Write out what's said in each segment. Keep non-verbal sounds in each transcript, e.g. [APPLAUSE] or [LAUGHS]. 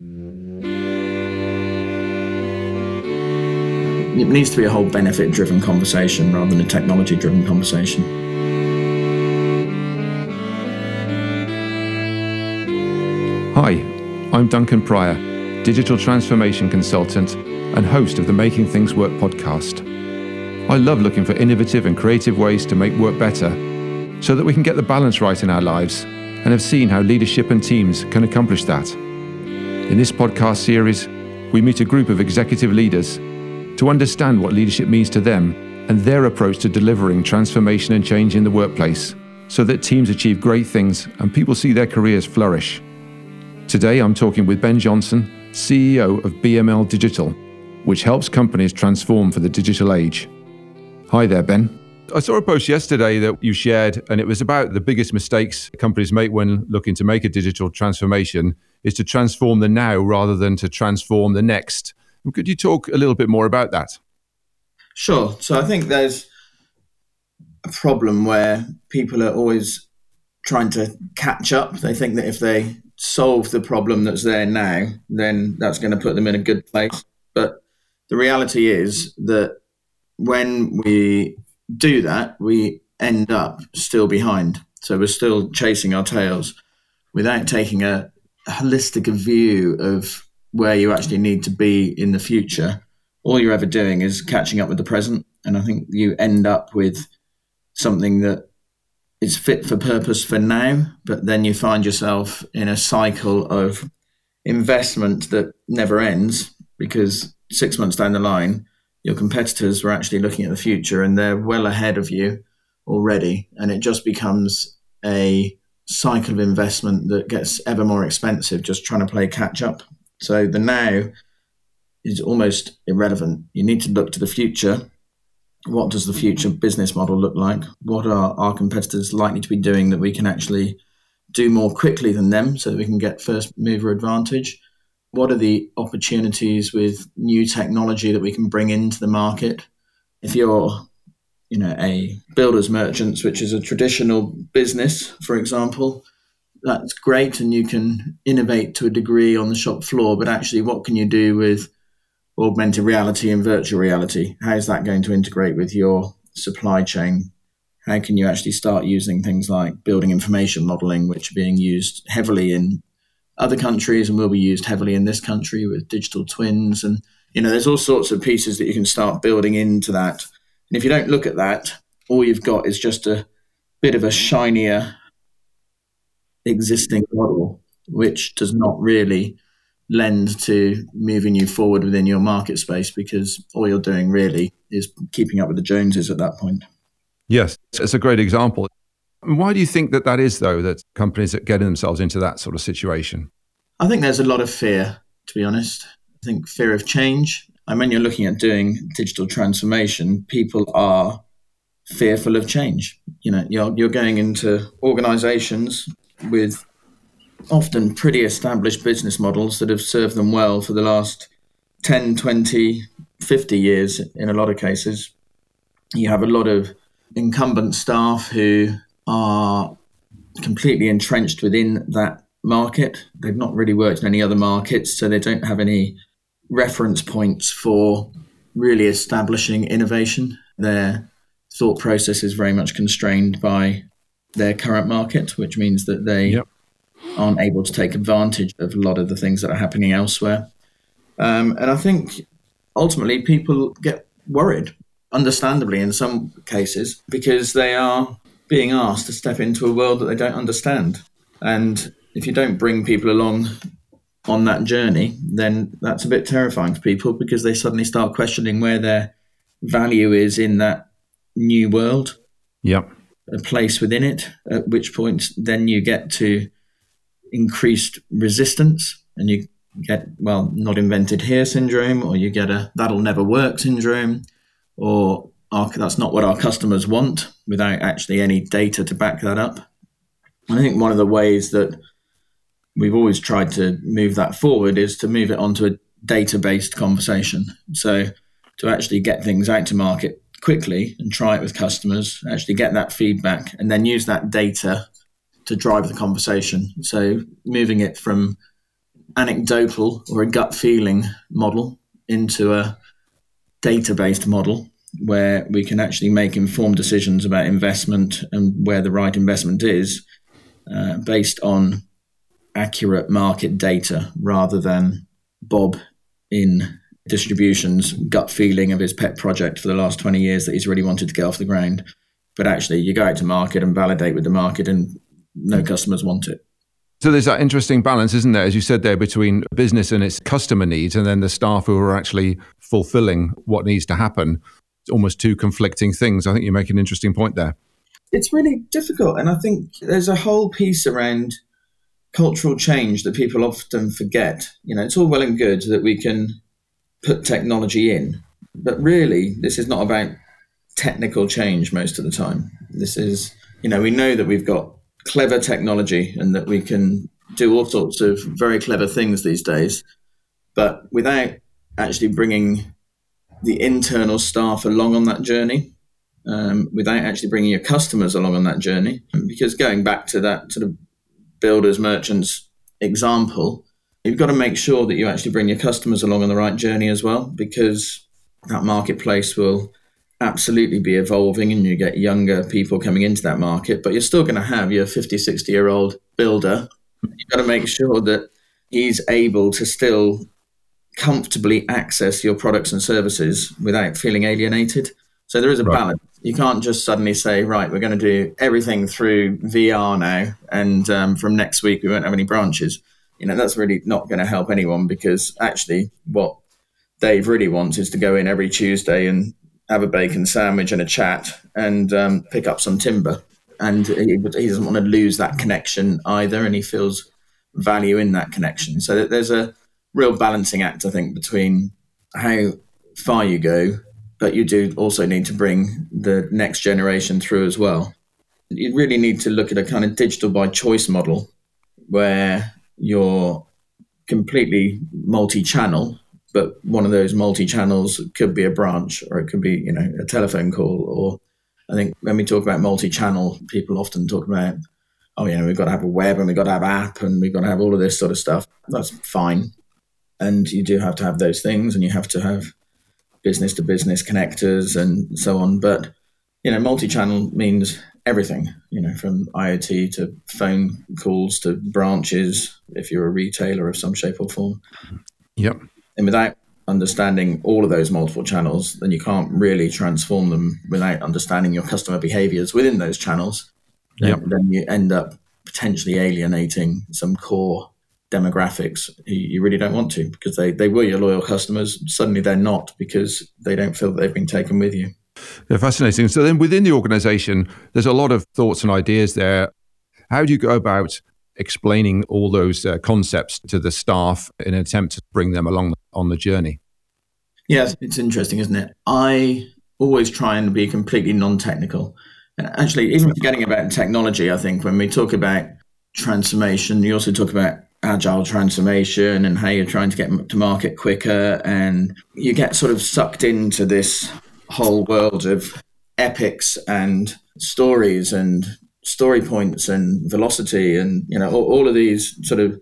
It needs to be a whole benefit driven conversation rather than a technology driven conversation. Hi, I'm Duncan Pryor, digital transformation consultant and host of the Making Things Work podcast. I love looking for innovative and creative ways to make work better so that we can get the balance right in our lives and have seen how leadership and teams can accomplish that. In this podcast series, we meet a group of executive leaders to understand what leadership means to them and their approach to delivering transformation and change in the workplace so that teams achieve great things and people see their careers flourish. Today, I'm talking with Ben Johnson, CEO of BML Digital, which helps companies transform for the digital age. Hi there, Ben. I saw a post yesterday that you shared, and it was about the biggest mistakes companies make when looking to make a digital transformation is to transform the now rather than to transform the next. Could you talk a little bit more about that? Sure. So I think there's a problem where people are always trying to catch up. They think that if they solve the problem that's there now, then that's going to put them in a good place. But the reality is that when we do that, we end up still behind. So we're still chasing our tails without taking a holistic view of where you actually need to be in the future, all you're ever doing is catching up with the present. And I think you end up with something that is fit for purpose for now, but then you find yourself in a cycle of investment that never ends because six months down the line, your competitors were actually looking at the future and they're well ahead of you already. And it just becomes a cycle of investment that gets ever more expensive just trying to play catch up. So the now is almost irrelevant. You need to look to the future. What does the future business model look like? What are our competitors likely to be doing that we can actually do more quickly than them so that we can get first mover advantage? What are the opportunities with new technology that we can bring into the market? If you're you know a builders merchants which is a traditional business for example that's great and you can innovate to a degree on the shop floor, but actually, what can you do with augmented reality and virtual reality? How is that going to integrate with your supply chain? How can you actually start using things like building information modeling, which are being used heavily in other countries and will be used heavily in this country with digital twins? And, you know, there's all sorts of pieces that you can start building into that. And if you don't look at that, all you've got is just a bit of a shinier existing model, which does not really lend to moving you forward within your market space because all you're doing really is keeping up with the Joneses at that point. Yes, it's a great example. Why do you think that that is, though, that companies are getting themselves into that sort of situation? I think there's a lot of fear, to be honest. I think fear of change. And when you're looking at doing digital transformation, people are fearful of change. You know, you're, you're going into organizations with often pretty established business models that have served them well for the last 10, 20, 50 years in a lot of cases. You have a lot of incumbent staff who are completely entrenched within that market. They've not really worked in any other markets, so they don't have any reference points for really establishing innovation. Their thought process is very much constrained by their current market, which means that they yep. aren't able to take advantage of a lot of the things that are happening elsewhere. Um, and I think ultimately people get worried, understandably in some cases, because they are being asked to step into a world that they don't understand. And if you don't bring people along on that journey, then that's a bit terrifying for people because they suddenly start questioning where their value is in that new world. Yep a place within it, at which point then you get to increased resistance and you get, well, not invented here syndrome, or you get a that'll never work syndrome, or our, that's not what our customers want without actually any data to back that up. I think one of the ways that we've always tried to move that forward is to move it onto a data based conversation. So to actually get things out to market quickly and try it with customers, actually get that feedback, and then use that data to drive the conversation. So moving it from anecdotal or a gut feeling model into a data based model where we can actually make informed decisions about investment and where the right investment is uh, based on accurate market data rather than Bob in distribution's gut feeling of his pet project for the last 20 years that he's really wanted to get off the ground. But actually, you go out to market and validate with the market, and no customers want it. So there's that interesting balance, isn't there, as you said there, between business and its customer needs, and then the staff who are actually fulfilling what needs to happen. It's almost two conflicting things. I think you make an interesting point there. It's really difficult, and I think there's a whole piece around cultural change that people often forget. You know, it's all well and good that we can put technology in. But really, this is not about technical change most of the time. This is, you know, we know that we've got clever technology and that we can do all sorts of very clever things these days. But without actually bringing the internal staff along on that journey, um, without actually bringing your customers along on that journey, because going back to that sort of builders, merchants example, you've got to make sure that you actually bring your customers along on the right journey as well, because that marketplace will absolutely be evolving and you get younger people coming into that market, but you're still going to have your 50, 60 year old builder. You've got to make sure that he's able to still comfortably access your products and services without feeling alienated. So there is a right. balance. You can't just suddenly say, right, we're going to do everything through VR now, and um, from next week we won't have any branches you know that's really not going to help anyone because actually what Dave really wants is to go in every Tuesday and have a bacon sandwich and a chat and um, pick up some timber. And he, he, doesn't want to lose that connection either, and he feels value in that connection. So there's a real balancing act, I think, between how far you go, but you do also need to bring the next generation through as well. You really need to look at a kind of digital by choice model where you're completely multi-channel but one of those multi-channels could be a branch or it could be you know a telephone call or i think when we talk about multi-channel people often talk about oh you know we've got to have a web and we've got to have app and we've got to have all of this sort of stuff that's fine and you do have to have those things and you have to have business to business connectors and so on but you know multi-channel means everything, you know, from IoT to phone calls to branches, if you're a retailer of some shape or form. Yep. And without understanding all of those multiple channels, then you can't really transform them without understanding your customer behaviors within those channels. Yep. Then you end up potentially alienating some core demographics you really don't want to because they, they were your loyal customers. Suddenly they're not because they don't feel that they've been taken with you. Yeah, fascinating. So then within the organization, there's a lot of thoughts and ideas there. How do you go about explaining all those uh, concepts to the staff in an attempt to bring them along on the journey? Yes, it's interesting, isn't it? I always try and be completely non-technical. Actually, even forgetting about technology, I think when we talk about transformation, you also talk about agile transformation and how you're trying to get to market quicker. And you get sort of sucked into this whole world of epics and stories and story points and velocity and you know all, all of these sort of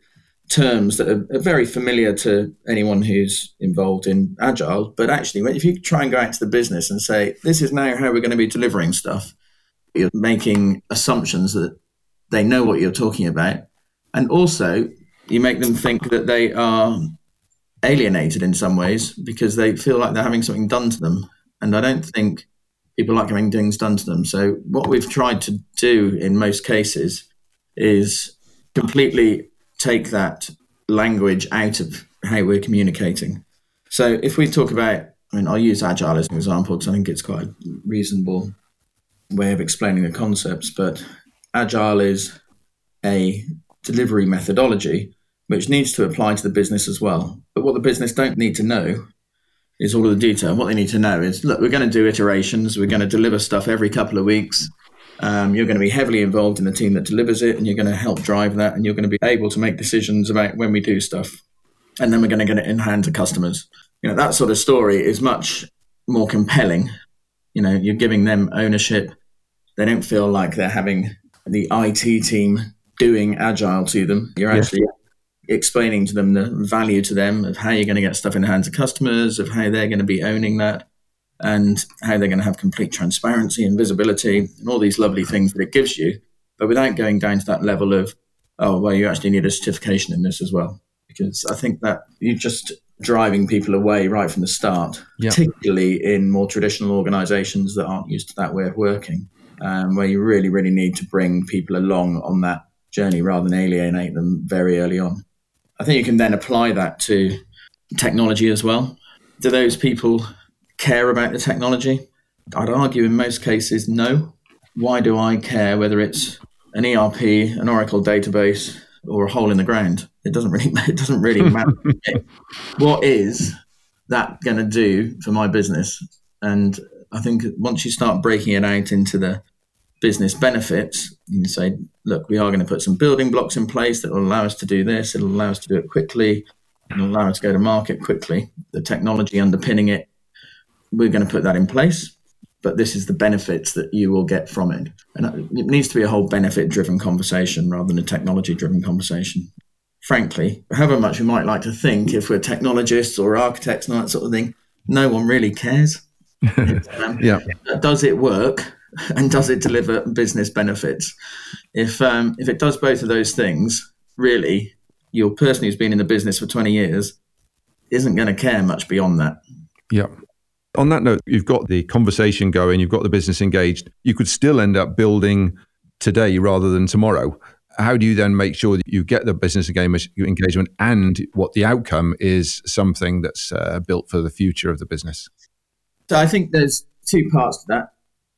terms that are, are, very familiar to anyone who's involved in agile. But actually if you try and go out to the business and say this is now how we're going to be delivering stuff you're making assumptions that they know what you're talking about. And also you make them think that they are alienated in some ways because they feel like they're having something done to them and I don't think people like having things done to them. So what we've tried to do in most cases is completely take that language out of how we're communicating. So if we talk about, I mean, I'll use agile as an example because I think it's quite a reasonable way of explaining the concepts. But agile is a delivery methodology which needs to apply to the business as well. But what the business don't need to know is all of the detail. What they need to know is, look, we're going to do iterations. We're going to deliver stuff every couple of weeks. Um, you're going to be heavily involved in the team that delivers it, and you're going to help drive that, and you're going to be able to make decisions about when we do stuff. And then we're going to get it in hand to customers. You know, that sort of story is much more compelling. You know, you're giving them ownership. They don't feel like they're having the IT team doing agile to them. You're actually explaining to them the value to them of how you're going to get stuff in the hands of customers, of how they're going to be owning that, and how they're going to have complete transparency and visibility and all these lovely things that it gives you, but without going down to that level of, oh, well, you actually need a certification in this as well. Because I think that you're just driving people away right from the start, Yeah. particularly in more traditional organizations that aren't used to that way of working, um, where you really, really need to bring people along on that journey rather than alienate them very early on. I think you can then apply that to technology as well. Do those people care about the technology? I'd argue in most cases, no. Why do I care whether it's an ERP, an Oracle database, or a hole in the ground? It doesn't really [LAUGHS] it doesn't really matter. what is that going to do for my business? And I think once you start breaking it out into the business benefits, you can say, look, we are going to put some building blocks in place that will allow us to do this. It'll allow us to do it quickly. It'll allow us to go to market quickly. The technology underpinning it, we're going to put that in place. But this is the benefits that you will get from it. And it needs to be a whole benefit driven conversation rather than a technology driven conversation. Frankly, however much we might like to think, if we're technologists or architects and that sort of thing, no one really cares. [LAUGHS] Um, Yeah. does it work [LAUGHS] and does it deliver business benefits? If um, if it does both of those things, really, your person who's been in the business for twenty years isn't going to care much beyond that. Yeah. On that note, you've got the conversation going, you've got the business engaged. You could still end up building today rather than tomorrow. How do you then make sure that you get the business engagement engagement and what the outcome is something that's uh, built for the future of the business? So I think there's two parts to that.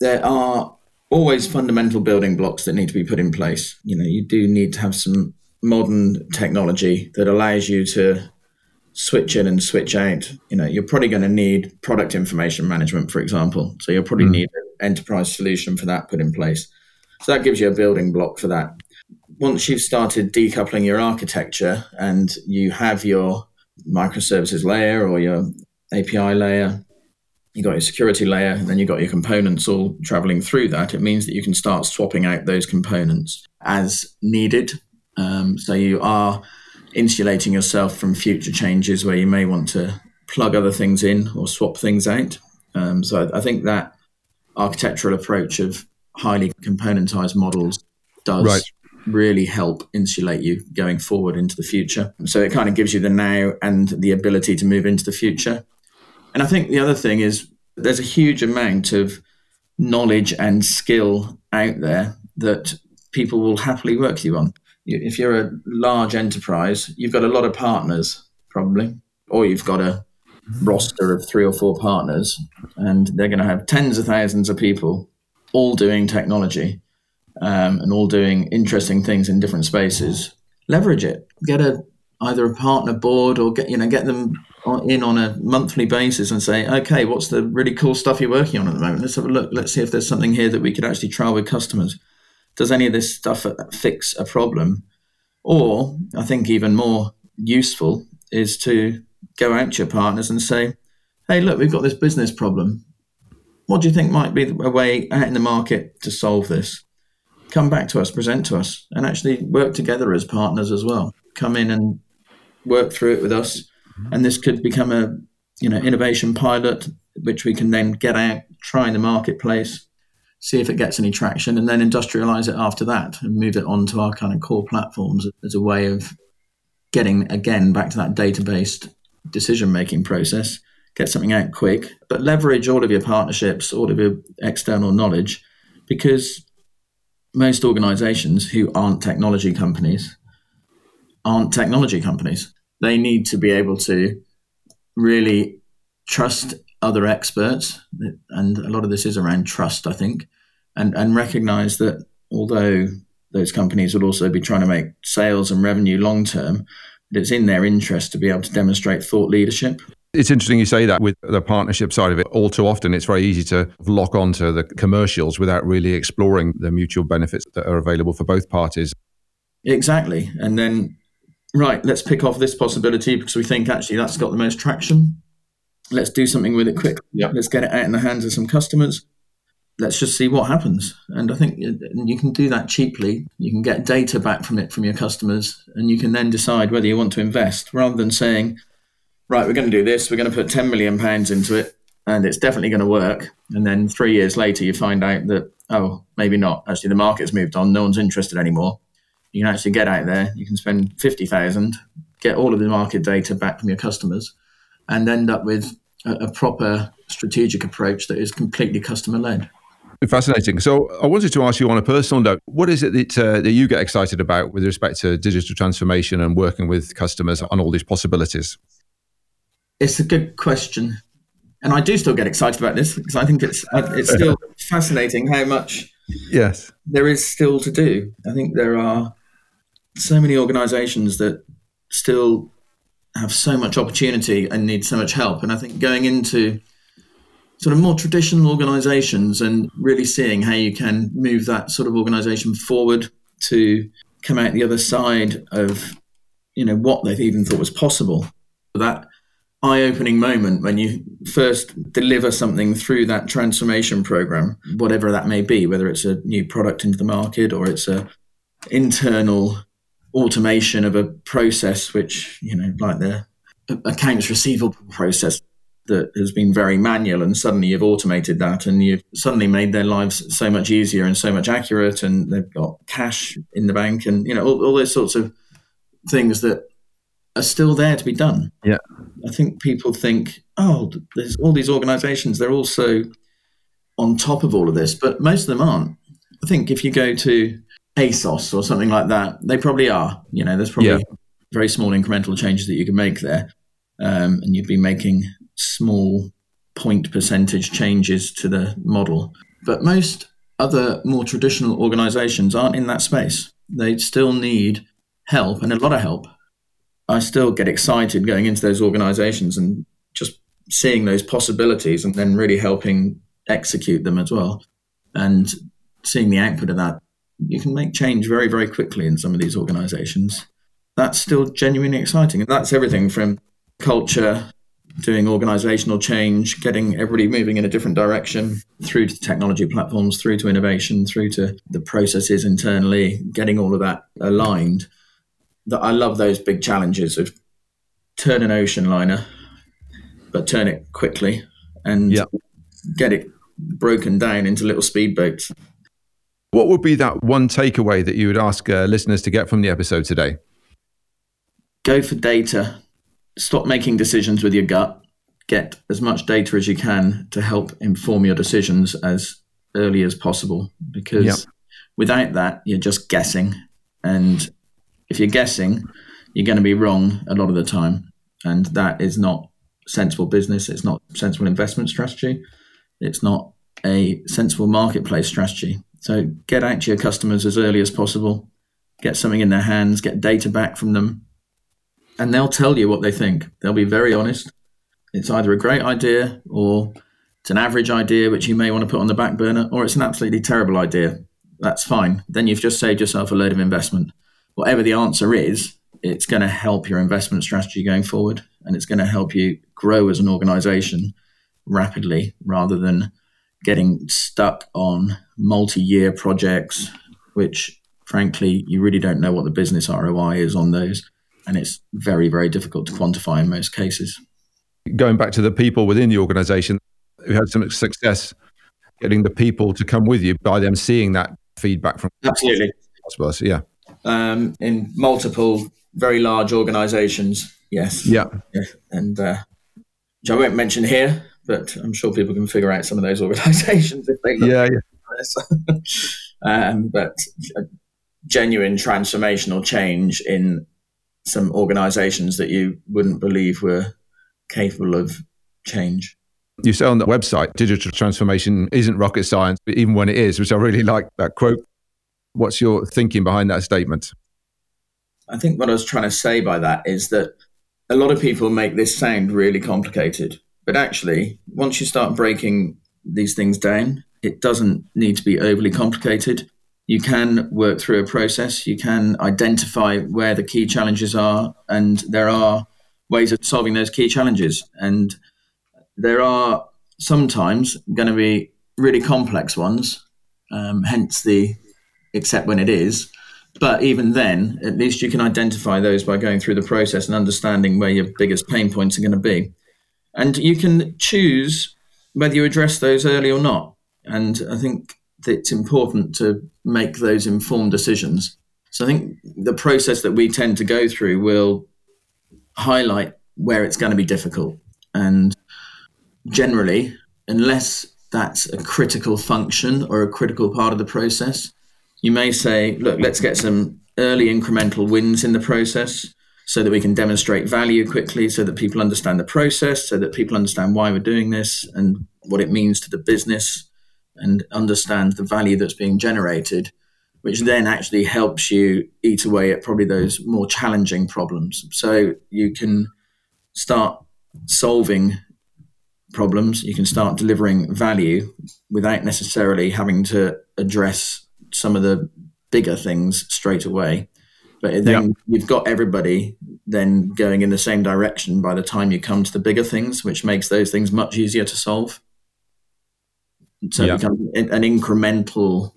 There are always fundamental building blocks that need to be put in place. You know, you do need to have some modern technology that allows you to switch in and switch out. You know, you're probably going to need product information management, for example. So you'll probably mm. need an enterprise solution for that put in place. So that gives you a building block for that. Once you've started decoupling your architecture and you have your microservices layer or your API layer, you got your security layer, and then you've got your components all traveling through that. It means that you can start swapping out those components as needed. Um, so you are insulating yourself from future changes where you may want to plug other things in or swap things out. Um, so I, I think that architectural approach of highly componentized models does Right. really help insulate you going forward into the future. So it kind of gives you the now and the ability to move into the future. And I think the other thing is there's a huge amount of knowledge and skill out there that people will happily work with you on. If you're a large enterprise, you've got a lot of partners, probably, or you've got a roster of three or four partners, and they're going to have tens of thousands of people all doing technology um, and all doing interesting things in different spaces. Leverage it. Get a either a partner board or get you know get them in on a monthly basis and say, okay, what's the really cool stuff you're working on at the moment? Let's have a look. Let's see if there's something here that we could actually trial with customers. Does any of this stuff uh, fix a problem? Or I think even more useful is to go out to your partners and say, hey, look, we've got this business problem. What do you think might be a way out in the market to solve this? Come back to us, present to us, and actually work together as partners as well. Come in and work through it with us, mm-hmm. and this could become a you know innovation pilot, which we can then get out, try in the marketplace, see if it gets any traction, and then industrialize it after that and move it onto our kind of core platforms as a way of getting again back to that data-based decision making process. Get something out quick, but leverage all of your partnerships, all of your external knowledge, because most organizations who aren't technology companies aren't technology companies. They need to be able to really trust other experts, and a lot of this is around trust, I think, and and recognize that although those companies would also be trying to make sales and revenue long term, it's in their interest to be able to demonstrate thought leadership. It's interesting you say that with the partnership side of it. All too often, it's very easy to lock onto the commercials without really exploring the mutual benefits that are available for both parties. Exactly. And then, right, let's pick off this possibility because we think actually that's got the most traction. Let's do something with it quickly. Yep. Let's get it out in the hands of some customers. let's just see what happens. And I think uh, you can do that cheaply. You can get data back from it from your customers, and you can then decide whether you want to invest rather than saying, right, we're going to do this, we're going to put 10 million pounds into it, and it's definitely going to work. And then three years later, you find out that, oh, maybe not. Actually, the market's moved on, no one's interested anymore. You can actually get out there, you can spend 50,000, get all of the market data back from your customers, and end up with a, a proper strategic approach that is completely customer led. Fascinating. So, I wanted to ask you on a personal note, what is it that uh, that you get excited about with respect to digital transformation and working with customers on all these possibilities? It's a good question, and I do still get excited about this because I think it's it's still [LAUGHS] fascinating how much yes there is still to do. I think there are so many organisations that still have so much opportunity and need so much help, and I think going into sort of more traditional organizations and really seeing how you can move that sort of organization forward to come out the other side of you know what they even thought was possible. That eye-opening moment when you first deliver something through that transformation program whatever that may be whether it's a new product into the market or it's a internal automation of a process which you know like the accounts receivable process that has been very manual and suddenly you've automated that and you've suddenly made their lives so much easier and so much accurate and they've got cash in the bank and you know all, all those sorts of things that are still there to be done. Yeah. I think people think oh there's all these organizations they're also on top of all of this but most of them aren't. I think if you go to asos or something like that they probably are you know there's probably yeah. very small incremental changes that you can make there um, and you'd be making small point percentage changes to the model. But most other more traditional organizations aren't in that space. They still need help and a lot of help. I still get excited going into those organizations and just seeing those possibilities and then really helping execute them as well. And seeing the output of that, you can make change very, very quickly in some of these organizations. That's still genuinely exciting. And that's everything from culture doing organizational change, getting everybody moving in a different direction through to technology platforms, through to innovation, through to the processes internally, getting all of that aligned. That I love those big challenges of turn an ocean liner, but turn it quickly and yep. get it broken down into little speedboats. What would be that one takeaway that you would ask uh, listeners to get from the episode today? Go for data stop making decisions with your gut. Get as much data as you can to help inform your decisions as early as possible. Because yep. without that, you're just guessing. And if you're guessing, you're going to be wrong a lot of the time. And that is not sensible business. It's not sensible investment strategy. It's not a sensible marketplace strategy. So get out to your customers as early as possible. Get something in their hands. Get data back from them and they'll tell you what they think. They'll be very honest. It's either a great idea or it's an average idea which you may want to put on the back burner, or it's an absolutely terrible idea. That's fine. Then you've just saved yourself a load of investment. Whatever the answer is, it's going to help your investment strategy going forward and it's going to help you grow as an organization rapidly rather than getting stuck on multi year projects, which frankly, you really don't know what the business ROI is on those and it's very, very difficult to quantify in most cases. Going back to the people within the organization who had some success getting the people to come with you by them seeing that feedback from absolutely suppose, yeah um, in multiple very large organizations yes yeah, yeah. and uh, which I won't mention here but I'm sure people can figure out some of those [LAUGHS] organizations if they look yeah, yeah. [LAUGHS] um, but genuine transformational change in some organizations that you wouldn't believe were capable of change. You say on the website, digital transformation isn't rocket science, but even when it is, which I really like that quote. What's your thinking behind that statement? I think what I was trying to say by that is that a lot of people make this sound really complicated. But actually, once you start breaking these things down, it doesn't need to be overly complicated you can work through a process, you can identify where the key challenges are, and there are ways of solving those key challenges. And there are sometimes going to be really complex ones, um, hence the except when it is. But even then, at least you can identify those by going through the process and understanding where your biggest pain points are going to be. And you can choose whether you address those early or not. And I think it's important to make those informed decisions. So I think the process that we tend to go through will highlight where it's going to be difficult. And generally, unless that's a critical function or a critical part of the process, you may say, look, let's get some early incremental wins in the process so that we can demonstrate value quickly, so that people understand the process, so that people understand why we're doing this and what it means to the business and understand the value that's being generated, which then actually helps you eat away at probably those more challenging problems. So you can start solving problems, you can start delivering value without necessarily having to address some of the bigger things straight away. But then yep. you've got everybody then going in the same direction by the time you come to the bigger things, which makes those things much easier to solve. So yep. it becomes an incremental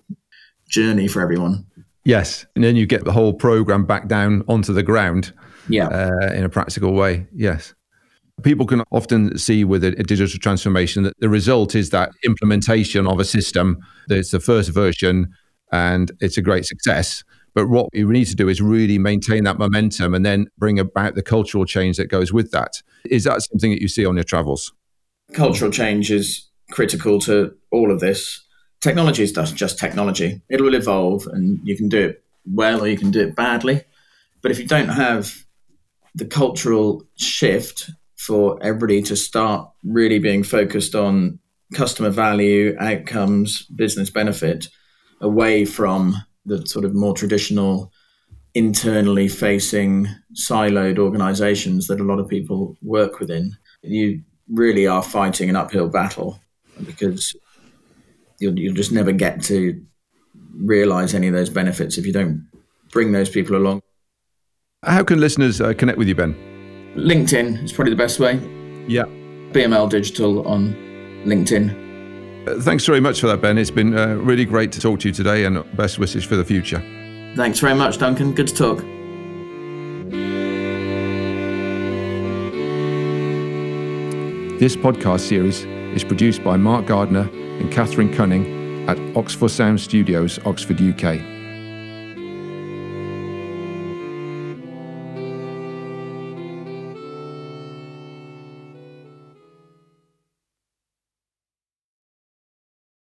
journey for everyone. Yes, and then you get the whole program back down onto the ground. Yeah, uh, in a practical way. Yes. People can often see with a, a, digital transformation that the result is that implementation of a system. It's the first version and it's a great success. But what we need to do is really maintain that momentum and then bring about the cultural change that goes with that. Is that something that you see on your travels? Cultural change is critical to all of this. Technology is just technology. It will evolve and you can do it well or you can do it badly. But if you don't have the cultural shift for everybody to start really being focused on customer value, outcomes, business benefit, away from the sort of more traditional internally facing siloed organizations that a lot of people work within. You really are fighting an uphill battle because you'll, you'll just never get to realize any of those benefits if you don't bring those people along. How can listeners uh, connect with you, Ben? LinkedIn is probably the best way. Yeah. BML Digital on LinkedIn. Thanks very much for that, Ben. It's been uh, really great to talk to you today and best wishes for the future. Thanks very much, Duncan. Good to talk. This podcast series is produced by Mark Gardner and Catherine Cunning at Oxford Sound Studios, Oxford, UK.